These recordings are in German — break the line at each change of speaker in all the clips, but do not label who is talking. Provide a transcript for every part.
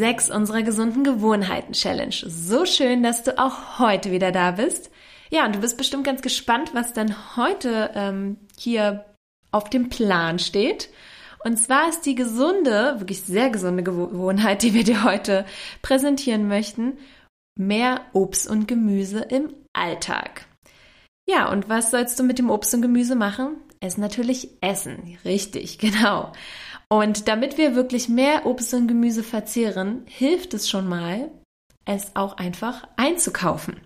6 unserer gesunden Gewohnheiten Challenge. So schön, dass du auch heute wieder da bist. Ja, und du bist bestimmt ganz gespannt, was dann heute ähm, hier auf dem Plan steht. Und zwar ist die gesunde, wirklich sehr gesunde Gewohnheit, die wir dir heute präsentieren möchten, mehr Obst und Gemüse im Alltag. Ja, und was sollst du mit dem Obst und Gemüse machen? Es natürlich essen. Richtig, genau. Und damit wir wirklich mehr Obst und Gemüse verzehren, hilft es schon mal, es auch einfach einzukaufen.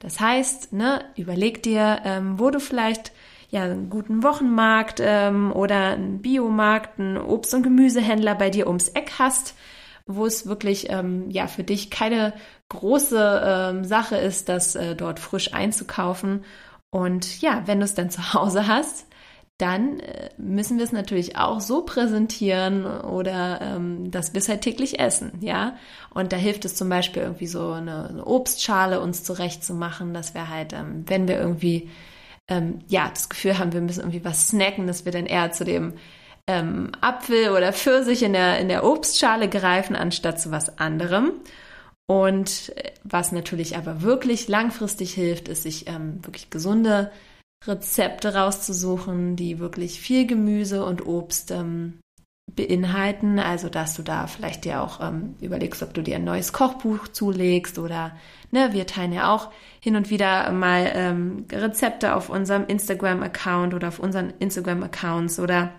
Das heißt, ne, überleg dir, ähm, wo du vielleicht ja einen guten Wochenmarkt ähm, oder einen Biomarkt, einen Obst- und Gemüsehändler bei dir ums Eck hast, wo es wirklich ähm, ja für dich keine große ähm, Sache ist, das äh, dort frisch einzukaufen. Und ja, wenn du es dann zu Hause hast, dann äh, müssen wir es natürlich auch so präsentieren oder ähm, dass wir es halt täglich essen, ja. Und da hilft es zum Beispiel irgendwie so eine, eine Obstschale uns zurechtzumachen, dass wir halt, ähm, wenn wir irgendwie ähm, ja das Gefühl haben, wir müssen irgendwie was snacken, dass wir dann eher zu dem ähm, Apfel oder Pfirsich in der in der Obstschale greifen anstatt zu was anderem. Und äh, was natürlich aber wirklich langfristig hilft, ist sich ähm, wirklich gesunde Rezepte rauszusuchen, die wirklich viel Gemüse und Obst ähm, beinhalten. Also, dass du da vielleicht dir auch ähm, überlegst, ob du dir ein neues Kochbuch zulegst oder ne, wir teilen ja auch hin und wieder mal ähm, Rezepte auf unserem Instagram-Account oder auf unseren Instagram-Accounts oder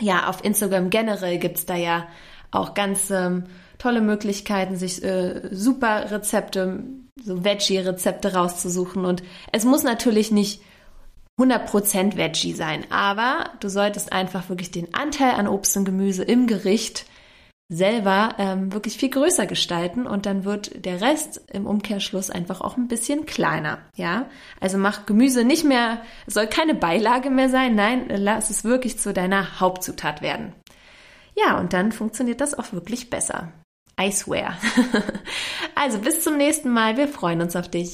ja, auf Instagram generell gibt's da ja auch ganz ähm, tolle Möglichkeiten, sich äh, super Rezepte, so Veggie-Rezepte rauszusuchen. Und es muss natürlich nicht 100% Veggie sein, aber du solltest einfach wirklich den Anteil an Obst und Gemüse im Gericht selber ähm, wirklich viel größer gestalten und dann wird der Rest im Umkehrschluss einfach auch ein bisschen kleiner, ja? Also mach Gemüse nicht mehr, soll keine Beilage mehr sein, nein, lass es wirklich zu deiner Hauptzutat werden. Ja, und dann funktioniert das auch wirklich besser. I swear. also bis zum nächsten Mal, wir freuen uns auf dich.